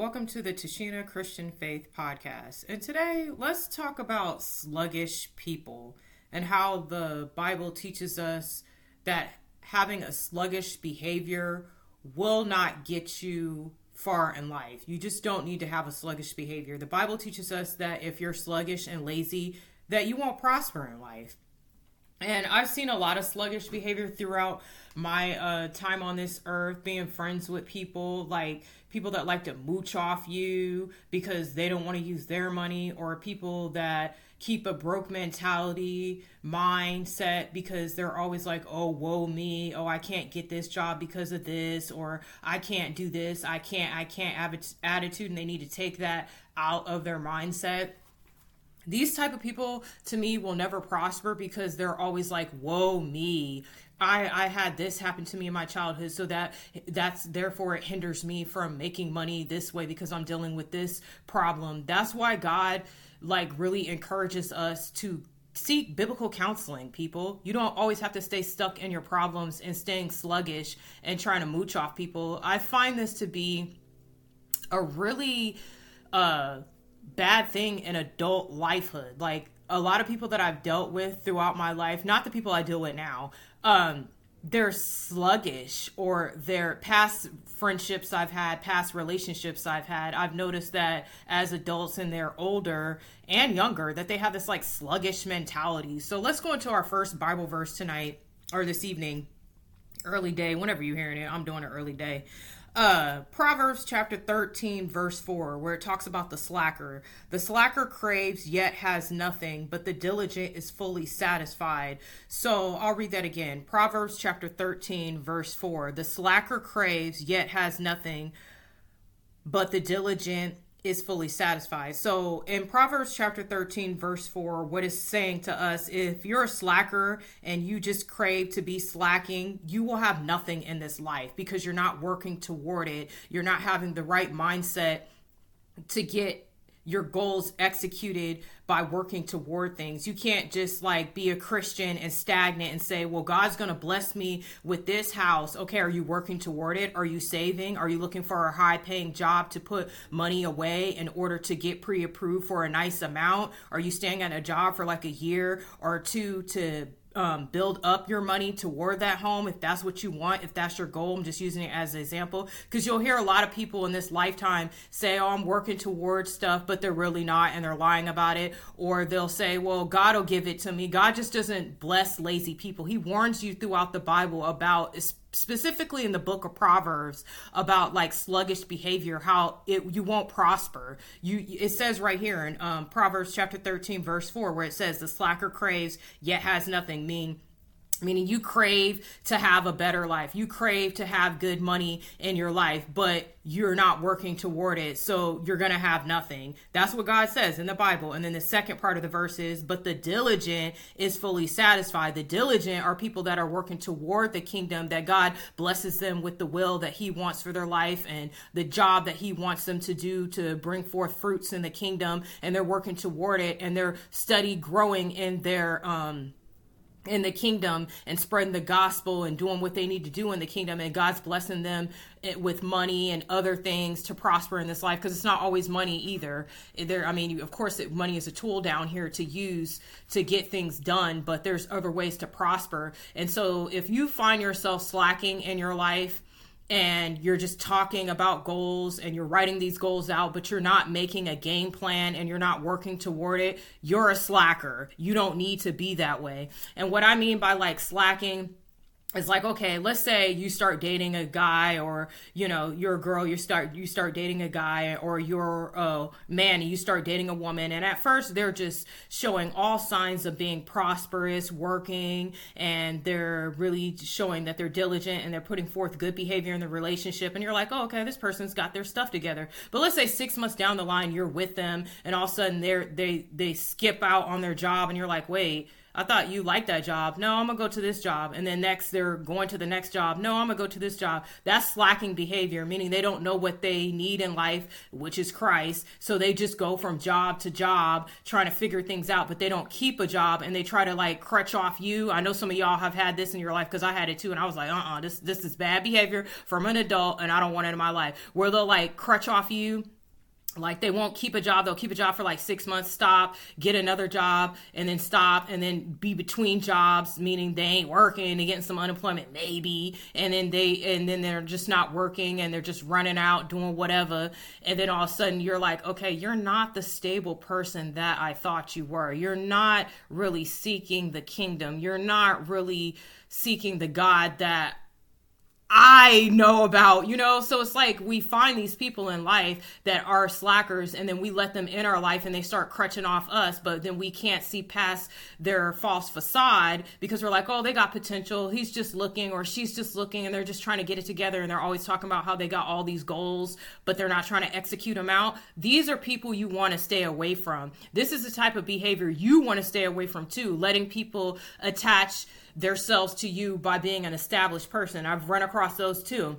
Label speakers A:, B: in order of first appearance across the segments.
A: Welcome to the Tashina Christian Faith Podcast. And today, let's talk about sluggish people and how the Bible teaches us that having a sluggish behavior will not get you far in life. You just don't need to have a sluggish behavior. The Bible teaches us that if you're sluggish and lazy, that you won't prosper in life. And I've seen a lot of sluggish behavior throughout my uh, time on this earth, being friends with people like people that like to mooch off you because they don't want to use their money, or people that keep a broke mentality mindset because they're always like, oh, woe me, oh, I can't get this job because of this, or I can't do this, I can't, I can't have attitude, and they need to take that out of their mindset these type of people to me will never prosper because they're always like woe me. I i had this happen to me in my childhood so that that's therefore it hinders me from making money this way because i'm dealing with this problem. That's why god like really encourages us to seek biblical counseling people. You don't always have to stay stuck in your problems and staying sluggish and trying to mooch off people. I find this to be a really uh bad thing in adult lifehood. Like a lot of people that I've dealt with throughout my life, not the people I deal with now, um, they're sluggish or their past friendships I've had, past relationships I've had. I've noticed that as adults and they're older and younger, that they have this like sluggish mentality. So let's go into our first Bible verse tonight or this evening, early day, whenever you're hearing it. I'm doing it early day uh proverbs chapter 13 verse 4 where it talks about the slacker. The slacker craves yet has nothing but the diligent is fully satisfied. So i'll read that again. Proverbs chapter 13 verse 4 the slacker craves yet has nothing but the diligent is fully satisfied. So in Proverbs chapter 13, verse 4, what is saying to us if you're a slacker and you just crave to be slacking, you will have nothing in this life because you're not working toward it. You're not having the right mindset to get your goals executed by working toward things. You can't just like be a Christian and stagnant and say, well, God's going to bless me with this house. Okay, are you working toward it? Are you saving? Are you looking for a high paying job to put money away in order to get pre approved for a nice amount? Are you staying at a job for like a year or two to um, build up your money toward that home if that's what you want, if that's your goal. I'm just using it as an example because you'll hear a lot of people in this lifetime say, Oh, I'm working towards stuff, but they're really not and they're lying about it. Or they'll say, Well, God will give it to me. God just doesn't bless lazy people. He warns you throughout the Bible about specifically in the book of proverbs about like sluggish behavior how it you won't prosper. You it says right here in um, proverbs chapter 13 verse 4 where it says the slacker craves yet has nothing mean meaning you crave to have a better life. You crave to have good money in your life but you're not working toward it so you're gonna have nothing. That's what god says in the bible. And then the second part of the verse is but the diligent is fully satisfied. The diligent are people that are working toward the kingdom that god blesses them with the will that he wants for their life and the job that he wants them to do to bring forth fruits in the kingdom and they're working toward it and they're study growing in their um in the kingdom and spreading the gospel and doing what they need to do in the kingdom and God's blessing them eh, with money and other things to prosper in this life because it's not always money either. Eh, there I mean of course money is a tool down here to use to get things done but there's other ways to prosper. And so if you find yourself slacking in your life and you're just talking about goals and you're writing these goals out, but you're not making a game plan and you're not working toward it, you're a slacker. You don't need to be that way. And what I mean by like slacking, it's like okay let's say you start dating a guy or you know you're a girl you start you start dating a guy or you're a man and you start dating a woman. And at first they're just showing all signs of being prosperous working and they're really showing that they're diligent and they're putting forth good behavior in the relationship. And you're like oh okay this person's got their stuff together. But let's say six months down the line you're with them and all of a sudden they're they they skip out on their job and you're like wait I thought you liked that job. No, I'm gonna go to this job. And then next they're going to the next job. No, I'm gonna go to this job. That's slacking behavior, meaning they don't know what they need in life, which is Christ. So they just go from job to job trying to figure things out, but they don't keep a job and they try to like crutch off you. I know some of y'all have had this in your life because I had it too, and I was like, uh uh-uh, uh this this is bad behavior from an adult and I don't want it in my life. Where they'll like crutch off you like they won't keep a job. They'll keep a job for like six months stop get another job and then stop and then be between jobs meaning they ain't working and getting some unemployment maybe. And then they and then they're just not working and they're just running out doing whatever. And then all of a sudden you're like okay you're not the stable person that i thought you were. You're not really seeking the kingdom. You're not really seeking the god that I know about, you know? So it's like we find these people in life that are slackers and then we let them in our life and they start crutching off us, but then we can't see past their false facade because we're like, oh, they got potential. He's just looking or she's just looking and they're just trying to get it together and they're always talking about how they got all these goals, but they're not trying to execute them out. These are people you want to stay away from. This is the type of behavior you want to stay away from too, letting people attach themselves to you by being an established person. I've run across those too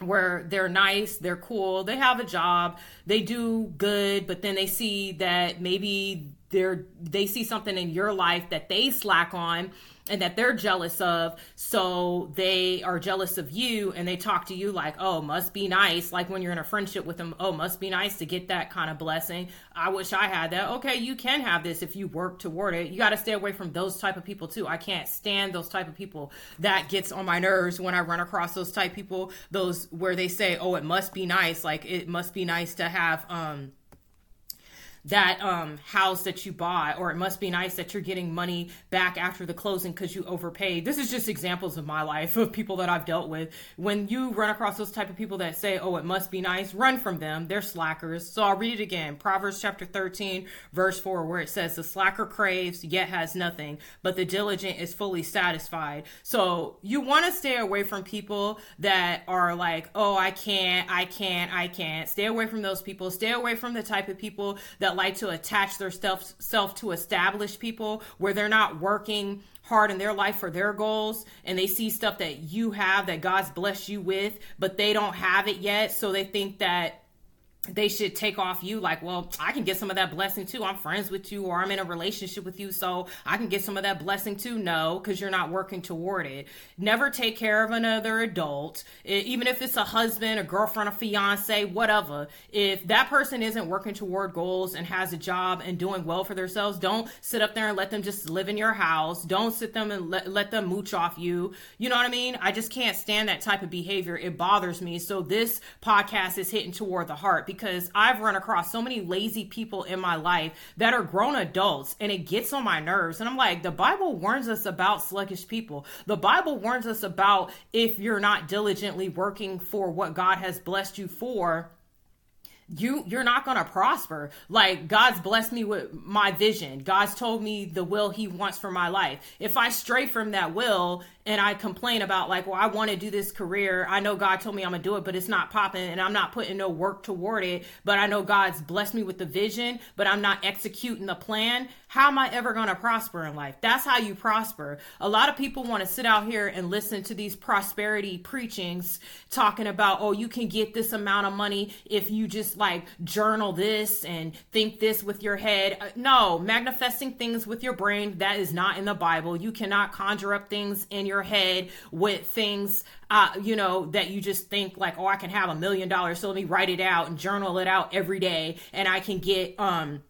A: where they're nice, they're cool, they have a job, they do good, but then they see that maybe they're they see something in your life that they slack on and that they're jealous of. So they are jealous of you and they talk to you like, oh, must be nice. Like when you're in a friendship with them, oh, must be nice to get that kind of blessing. I wish I had that. Okay, you can have this if you work toward it. You got to stay away from those type of people too. I can't stand those type of people. That gets on my nerves when I run across those type people, those where they say, oh, it must be nice. Like it must be nice to have, um, that um, house that you bought, or it must be nice that you're getting money back after the closing because you overpaid. This is just examples of my life of people that I've dealt with. When you run across those type of people that say, "Oh, it must be nice," run from them. They're slackers. So I'll read it again. Proverbs chapter 13, verse 4, where it says, "The slacker craves yet has nothing, but the diligent is fully satisfied." So you want to stay away from people that are like, "Oh, I can't, I can't, I can't." Stay away from those people. Stay away from the type of people that like to attach their self, self to established people where they're not working hard in their life for their goals and they see stuff that you have that God's blessed you with, but they don't have it yet. So they think that they should take off you like well i can get some of that blessing too. I'm friends with you or i'm in a relationship with you so i can get some of that blessing too. No because you're not working toward it. Never take care of another adult. Even if it's a husband a girlfriend a fiance whatever. If that person isn't working toward goals and has a job and doing well for themselves don't sit up there and let them just live in your house. Don't sit them and let, let them mooch off you. You know what i mean? I just can't stand that type of behavior. It bothers me. So this podcast is hitting toward the heart because I've run across so many lazy people in my life that are grown adults and it gets on my nerves. And I'm like, the Bible warns us about sluggish people. The Bible warns us about if you're not diligently working for what God has blessed you for you you're not going to prosper like god's blessed me with my vision god's told me the will he wants for my life if i stray from that will and I complain about like, well, I want to do this career. I know God told me I'm gonna do it, but it's not popping, and I'm not putting no work toward it. But I know God's blessed me with the vision, but I'm not executing the plan. How am I ever gonna prosper in life? That's how you prosper. A lot of people want to sit out here and listen to these prosperity preachings talking about, oh, you can get this amount of money if you just like journal this and think this with your head. Uh, no, manifesting things with your brain that is not in the Bible. You cannot conjure up things in your head with things, uh, you know, that you just think like, oh, I can have a million dollars, so let me write it out and journal it out every day, and I can get um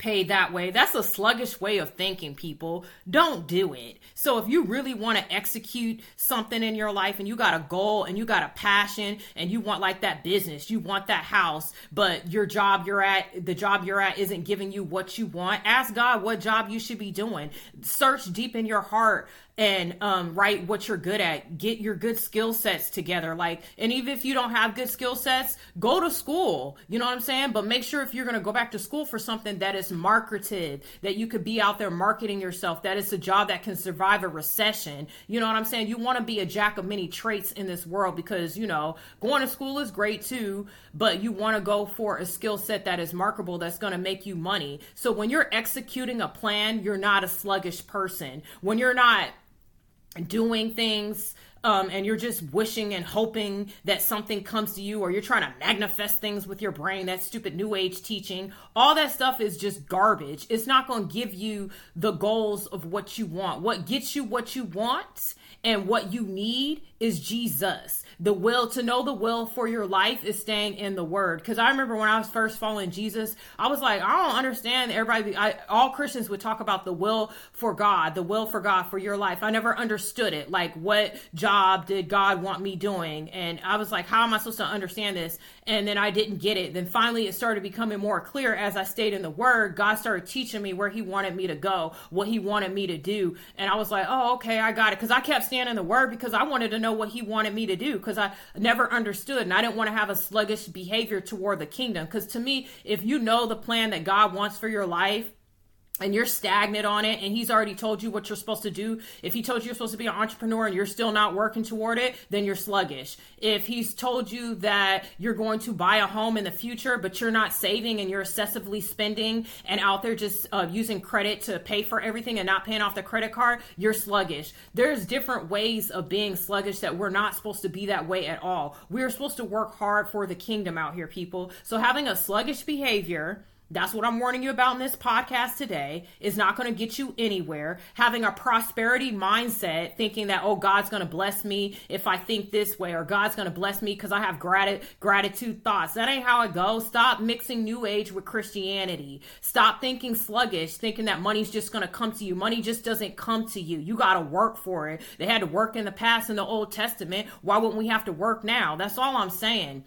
A: paid that way. That's a sluggish way of thinking, people. Don't do it. So if you really want to execute something in your life and you got a goal and you got a passion and you want like that business, you want that house, but your job you're at, the job you're at isn't giving you what you want, ask God what job you should be doing. Search deep in your heart and um, write what you're good at. Get your good skill sets together. Like, and even if you don't have good skill sets, go to school. You know what I'm saying? But make sure if you're going to go back to school for something that is marketed, that you could be out there marketing yourself, that is a job that can survive a recession. You know what I'm saying? You want to be a jack of many traits in this world because, you know, going to school is great too, but you want to go for a skill set that is marketable that's going to make you money. So when you're executing a plan, you're not a sluggish person. When you're not doing things um, and you're just wishing and hoping that something comes to you, or you're trying to manifest things with your brain, that stupid new age teaching, all that stuff is just garbage. It's not going to give you the goals of what you want. What gets you what you want and what you need is Jesus. The will to know the will for your life is staying in the word. Because I remember when I was first following Jesus, I was like, I don't understand. Everybody, I, all Christians would talk about the will for God, the will for God for your life. I never understood it. Like, what job did God want me doing? And I was like, how am I supposed to understand this? And then I didn't get it. Then finally, it started becoming more clear as I stayed in the word. God started teaching me where He wanted me to go, what He wanted me to do. And I was like, oh, okay, I got it. Because I kept standing in the word because I wanted to know what He wanted me to do because I never understood and I didn't want to have a sluggish behavior toward the kingdom. Because to me, if you know the plan that God wants for your life, and you're stagnant on it and he's already told you what you're supposed to do. If he told you you're supposed to be an entrepreneur and you're still not working toward it then you're sluggish. If he's told you that you're going to buy a home in the future but you're not saving and you're excessively spending and out there just uh, using credit to pay for everything and not paying off the credit card you're sluggish. There's different ways of being sluggish that we're not supposed to be that way at all. We're supposed to work hard for the kingdom out here people. So having a sluggish behavior that's what I'm warning you about in this podcast today is not going to get you anywhere. Having a prosperity mindset, thinking that, oh, God's going to bless me if I think this way, or God's going to bless me because I have grat- gratitude thoughts. That ain't how it goes. Stop mixing New Age with Christianity. Stop thinking sluggish, thinking that money's just going to come to you. Money just doesn't come to you. You got to work for it. They had to work in the past in the Old Testament. Why wouldn't we have to work now? That's all I'm saying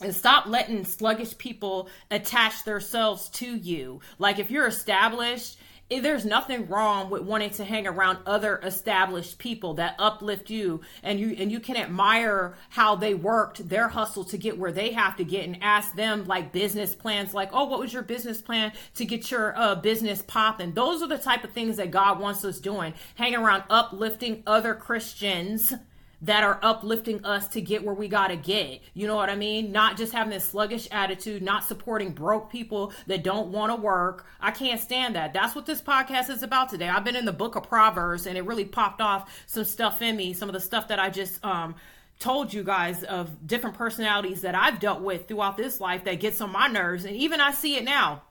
A: and stop letting sluggish people attach themselves to you. Like if you're established, eh, there's nothing wrong with wanting to hang around other established people that uplift you and you and you can admire how they worked their hustle to get where they have to get and ask them like business plans like oh what was your business plan to get your uh, business popping those are the type of things that god wants us doing hang around uplifting other christians that are uplifting us to get where we got to get. You know what I mean? Not just having this sluggish attitude, not supporting broke people that don't want to work. I can't stand that. That's what this podcast is about today. I've been in the book of Proverbs and it really popped off some stuff in me, some of the stuff that I just um told you guys of different personalities that I've dealt with throughout this life that gets on my nerves and even I see it now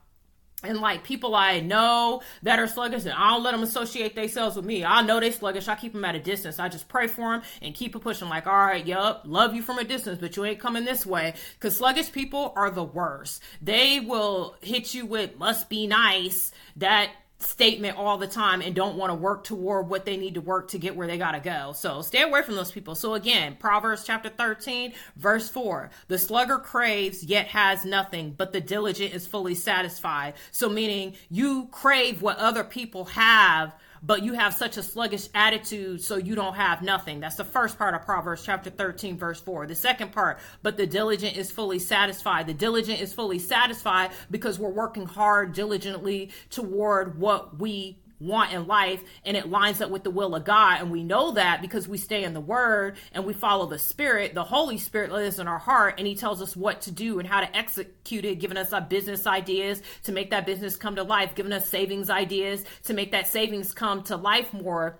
A: and like people I know that are sluggish, and I don't let them associate themselves with me. I know they sluggish. I keep them at a distance. I just pray for them and keep it pushing. Like, all right, yup, love you from a distance, but you ain't coming this way. Cause sluggish people are the worst. They will hit you with must be nice. That statement all the time and don't want to work toward what they need to work to get where they got to go. So stay away from those people. So again, Proverbs chapter 13, verse 4. The sluggard craves yet has nothing, but the diligent is fully satisfied. So meaning you crave what other people have but you have such a sluggish attitude, so you don't have nothing. That's the first part of Proverbs chapter 13, verse 4. The second part, but the diligent is fully satisfied. The diligent is fully satisfied because we're working hard diligently toward what we want in life and it lines up with the will of God. And we know that because we stay in the word and we follow the spirit. The Holy Spirit lives in our heart and he tells us what to do and how to execute it, giving us our business ideas to make that business come to life, giving us savings ideas to make that savings come to life more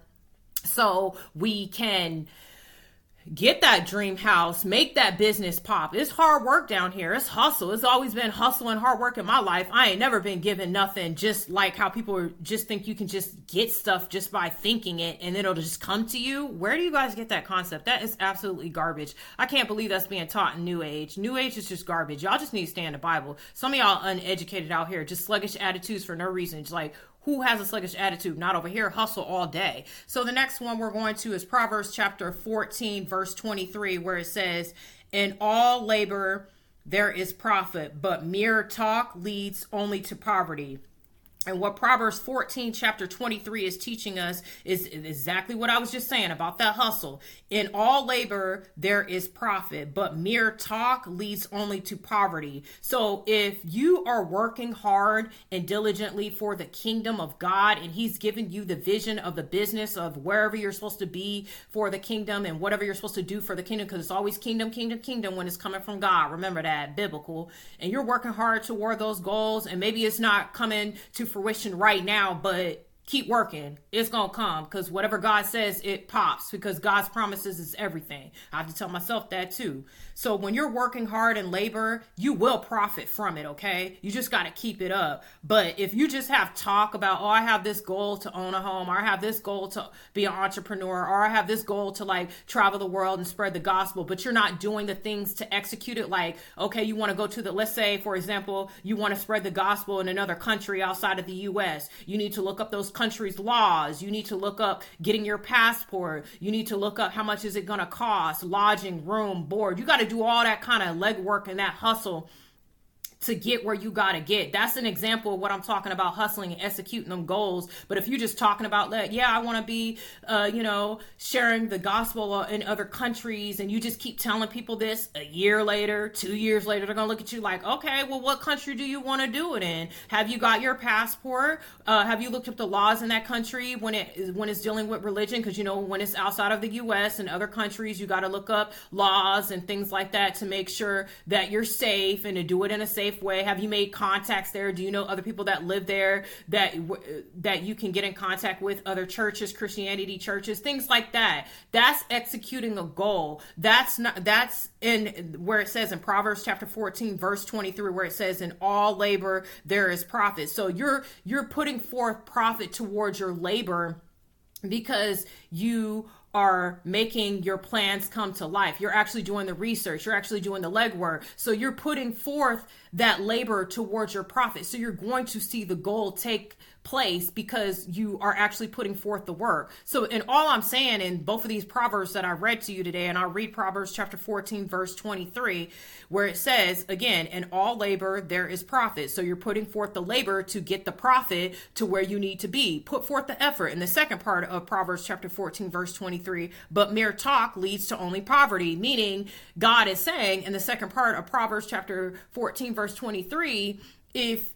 A: so we can get that dream house, make that business pop. It's hard work down here. It's hustle. It's always been hustle and hard work in my life. I ain't never been given nothing just like how people just think you can just get stuff just by thinking it and it'll just come to you. Where do you guys get that concept? That is absolutely garbage. I can't believe that's being taught in New Age. New Age is just garbage. Y'all just need to stay in the Bible. Some of y'all uneducated out here, just sluggish attitudes for no reason. Just like, who has a sluggish attitude? Not over here, hustle all day. So the next one we're going to is Proverbs chapter 14, verse 23, where it says, In all labor there is profit, but mere talk leads only to poverty. And what Proverbs 14, chapter 23 is teaching us is exactly what I was just saying about that hustle. In all labor, there is profit, but mere talk leads only to poverty. So if you are working hard and diligently for the kingdom of God, and He's given you the vision of the business of wherever you're supposed to be for the kingdom and whatever you're supposed to do for the kingdom, because it's always kingdom, kingdom, kingdom when it's coming from God. Remember that, biblical. And you're working hard toward those goals, and maybe it's not coming to fruition right now, but keep working. It's gonna come because whatever God says, it pops because God's promises is everything. I have to tell myself that too. So when you're working hard and labor, you will profit from it, okay? You just gotta keep it up. But if you just have talk about, oh, I have this goal to own a home, or I have this goal to be an entrepreneur, or I have this goal to like travel the world and spread the gospel, but you're not doing the things to execute it, like, okay, you wanna go to the, let's say, for example, you wanna spread the gospel in another country outside of the US. You need to look up those country's laws. You need to look up getting your passport. You need to look up how much is it going to cost, lodging, room, board. You got to do all that kind of legwork and that hustle to get where you got to get. That's an example of what I'm talking about hustling and executing them goals. But if you're just talking about that, yeah, I want to be, uh, you know, sharing the gospel in other countries, and you just keep telling people this a year later, two years later, they're going to look at you like, okay, well, what country do you want to do it in? Have you got your passport? Uh, have you looked up the laws in that country when it when it's dealing with religion? Because you know, when it's outside of the U.S. and other countries, you got to look up laws and things like that to make sure that you're safe and to do it in a safe safe way? Have you made contacts there? Do you know other people that live there that that you can get in contact with? Other churches, Christianity churches, things like that. That's executing a goal. That's not. That's in where it says in Proverbs chapter 14, verse 23, where it says, "In all labor there is profit." So you're you're putting forth profit towards your labor because you are making your plans come to life. You're actually doing the research, you're actually doing the legwork. So you're putting forth that labor towards your profit. So you're going to see the goal take place because you are actually putting forth the work. So, in all I'm saying in both of these proverbs that I read to you today, and I'll read Proverbs chapter 14, verse 23, where it says, again, in all labor there is profit. So, you're putting forth the labor to get the profit to where you need to be. Put forth the effort. In the second part of Proverbs chapter 14, verse 23, but mere talk leads to only poverty, meaning God is saying in the second part of Proverbs chapter 14, verse 23, if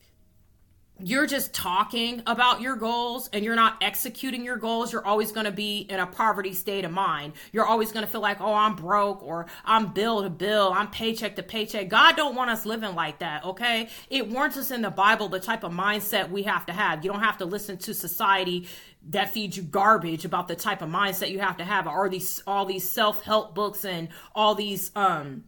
A: you're just talking about your goals and you're not executing your goals, you're always going to be in a poverty state of mind. You're always going to feel like, "Oh, I'm broke or I'm bill to bill, I'm paycheck to paycheck." God don't want us living like that, okay? It warns us in the Bible the type of mindset we have to have. You don't have to listen to society that feeds you garbage about the type of mindset you have to have or these all these self-help books and all these um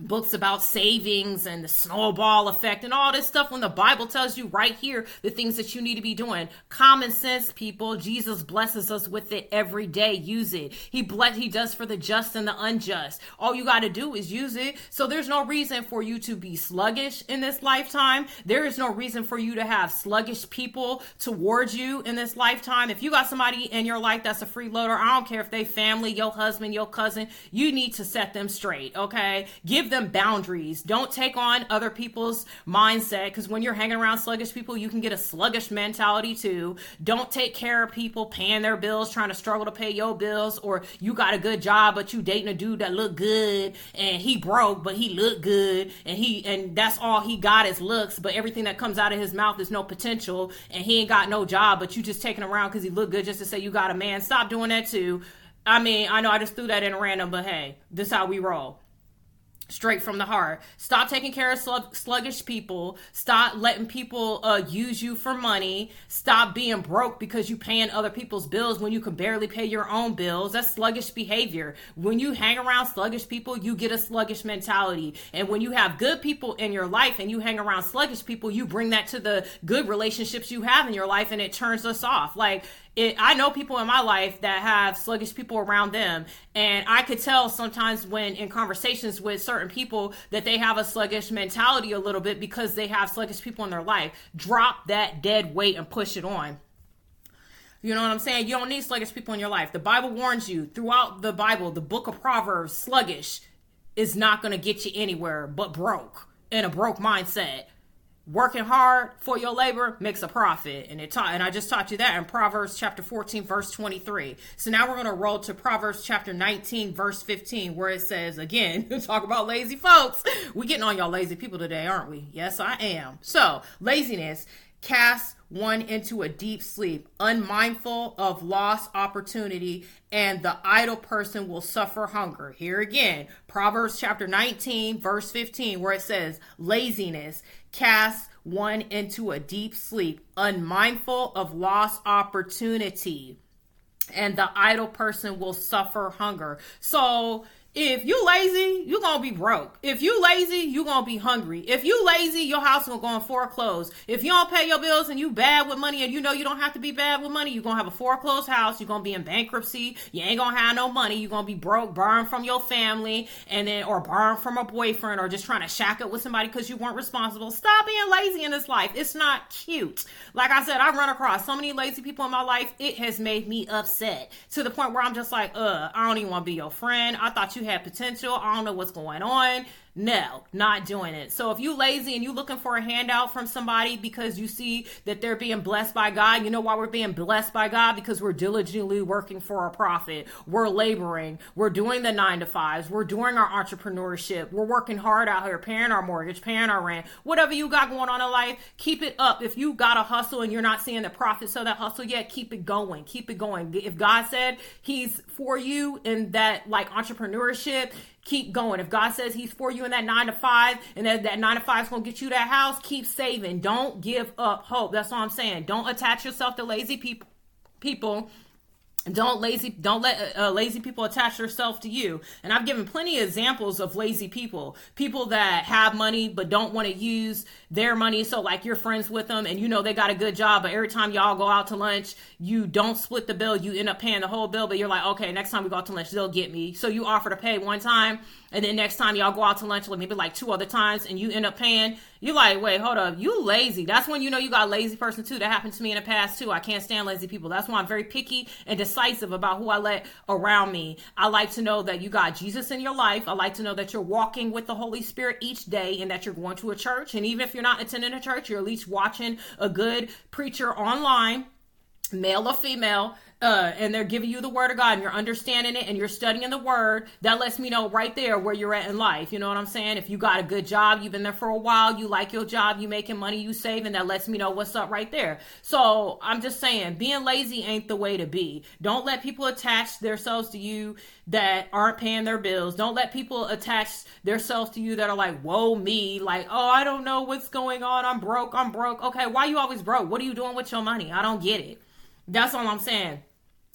A: books about savings and the snowball effect and all this stuff when the Bible tells you right here the things that you need to be doing. Common sense, people. Jesus blesses us with it every day. Use it. He bless he does for the just and the unjust. All you got to do is use it. So there's no reason for you to be sluggish in this lifetime. There is no reason for you to have sluggish people towards you in this lifetime. If you got somebody in your life that's a freeloader, I don't care if they family, your husband, your cousin, you need to set them straight, okay? Give give them boundaries. Don't take on other people's mindset because when you're hanging around sluggish people, you can get a sluggish mentality too. Don't take care of people paying their bills, trying to struggle to pay your bills, or you got a good job but you dating a dude that look good and he broke but he look good and he and that's all he got is looks, but everything that comes out of his mouth is no potential and he ain't got no job, but you just taking around because he look good just to say you got a man. Stop doing that too. I mean, I know I just threw that in random, but hey, this how we roll straight from the heart. Stop taking care of sluggish people. Stop letting people uh, use you for money. Stop being broke because you paying other people's bills when you can barely pay your own bills. That's sluggish behavior. When you hang around sluggish people, you get a sluggish mentality. And when you have good people in your life and you hang around sluggish people, you bring that to the good relationships you have in your life and it turns us off. Like it, I know people in my life that have sluggish people around them, and I could tell sometimes when in conversations with certain people that they have a sluggish mentality a little bit because they have sluggish people in their life. Drop that dead weight and push it on. You know what I'm saying? You don't need sluggish people in your life. The Bible warns you throughout the Bible, the book of Proverbs, sluggish is not going to get you anywhere but broke in a broke mindset working hard for your labor makes a profit. And it taught and i just taught you that in proverbs chapter 14 verse 23 so now we're going to roll to proverbs chapter 19 verse 15 where it says again talk about lazy folks. We getting on y'all lazy people today aren't we? Yes i am. So laziness casts one into a deep sleep, unmindful of lost opportunity, and the idle person will suffer hunger. Here again, Proverbs chapter 19, verse 15, where it says, Laziness casts one into a deep sleep, unmindful of lost opportunity, and the idle person will suffer hunger. So, if you lazy, you gonna be broke. If you lazy, you gonna be hungry. If you lazy, your house gonna go on foreclosed. If you don't pay your bills and you bad with money and you know you don't have to be bad with money, you gonna have a foreclosed house. you gonna be in bankruptcy. You ain't gonna have no money. you gonna be broke, burned from your family, and then or burned from a boyfriend, or just trying to shack up with somebody because you weren't responsible. Stop being lazy in this life. It's not cute. Like I said, I've run across so many lazy people in my life. It has made me upset to the point where I'm just like, uh, I don't even want to be your friend. I thought you you have potential. I don't know what's going on. No, not doing it. So if you lazy and you looking for a handout from somebody because you see that they're being blessed by God, you know why we're being blessed by God? Because we're diligently working for a profit. We're laboring. We're doing the nine to fives. We're doing our entrepreneurship. We're working hard out here, paying our mortgage, paying our rent. Whatever you got going on in life, keep it up. If you got a hustle and you're not seeing the profits of that hustle yet, keep it going. Keep it going. If God said He's for you in that like entrepreneurship, keep going. If God says He's for you in that nine to five, and that, that nine to five is going to get you that house, keep saving. Don't give up hope. That's all I'm saying. Don't attach yourself to lazy people. People don't lazy don't let uh, lazy people attach themselves to you. And i've given plenty of examples of lazy people. People that have money but don't want to use their money. So like you're friends with them and you know they got a good job but every time y'all go out to lunch you don't split the bill. You end up paying the whole bill but you're like okay next time we go out to lunch they'll get me. So you offer to pay one time and then next time y'all go out to lunch like maybe like two other times and you end up paying you're like, wait, hold up, you lazy. That's when you know you got a lazy person too. That happened to me in the past too. I can't stand lazy people. That's why I'm very picky and decisive about who I let around me. I like to know that you got Jesus in your life. I like to know that you're walking with the Holy Spirit each day and that you're going to a church. And even if you're not attending a church, you're at least watching a good preacher online male or female uh, and they're giving you the word of God and you're understanding it and you're studying the word, that lets me know right there where you're at in life. You know what I'm saying? If you got a good job, you've been there for a while, you like your job, you making money, you saving, that lets me know what's up right there. So I'm just saying, being lazy ain't the way to be. Don't let people attach themselves to you that aren't paying their bills. Don't let people attach themselves to you that are like, woe, me, like, oh, I don't know what's going on. I'm broke. I'm broke. Okay, why you always broke? What are you doing with your money? I don't get it. That's all I'm saying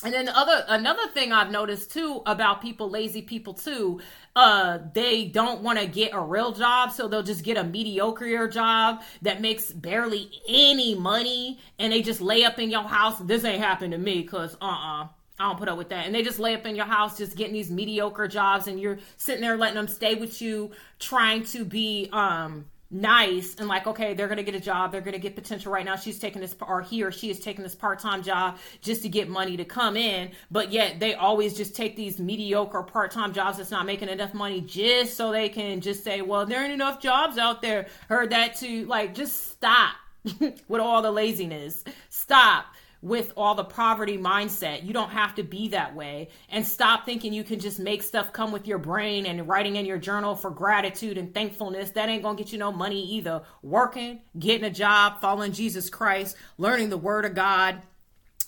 A: and then the other another thing I've noticed too about people, lazy people too, uh, they don't want to get a real job, so they'll just get a mediocre job that makes barely any money, and they just lay up in your house. This ain't happened to me, cause uh uh-uh. uh I don't put up with that. And they just lay up in your house, just getting these mediocre jobs, and you're sitting there letting them stay with you, trying to be um nice and like okay they're gonna get a job they're gonna get potential right now she's taking this or he or she is taking this part-time job just to get money to come in but yet they always just take these mediocre part-time jobs that's not making enough money just so they can just say well there ain't enough jobs out there. Heard that too. Like just stop with all the laziness. Stop with all the poverty mindset. You don't have to be that way. And stop thinking you can just make stuff come with your brain and writing in your journal for gratitude and thankfulness. That ain't to get you no money either. Working, getting a job, following Jesus Christ, learning the word of God,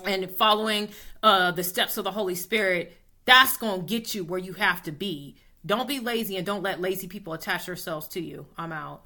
A: and following uh, the steps of the Holy Spirit, that's to get you where you have to be. Don't be lazy and don't let lazy people attach themselves to you. I'm out.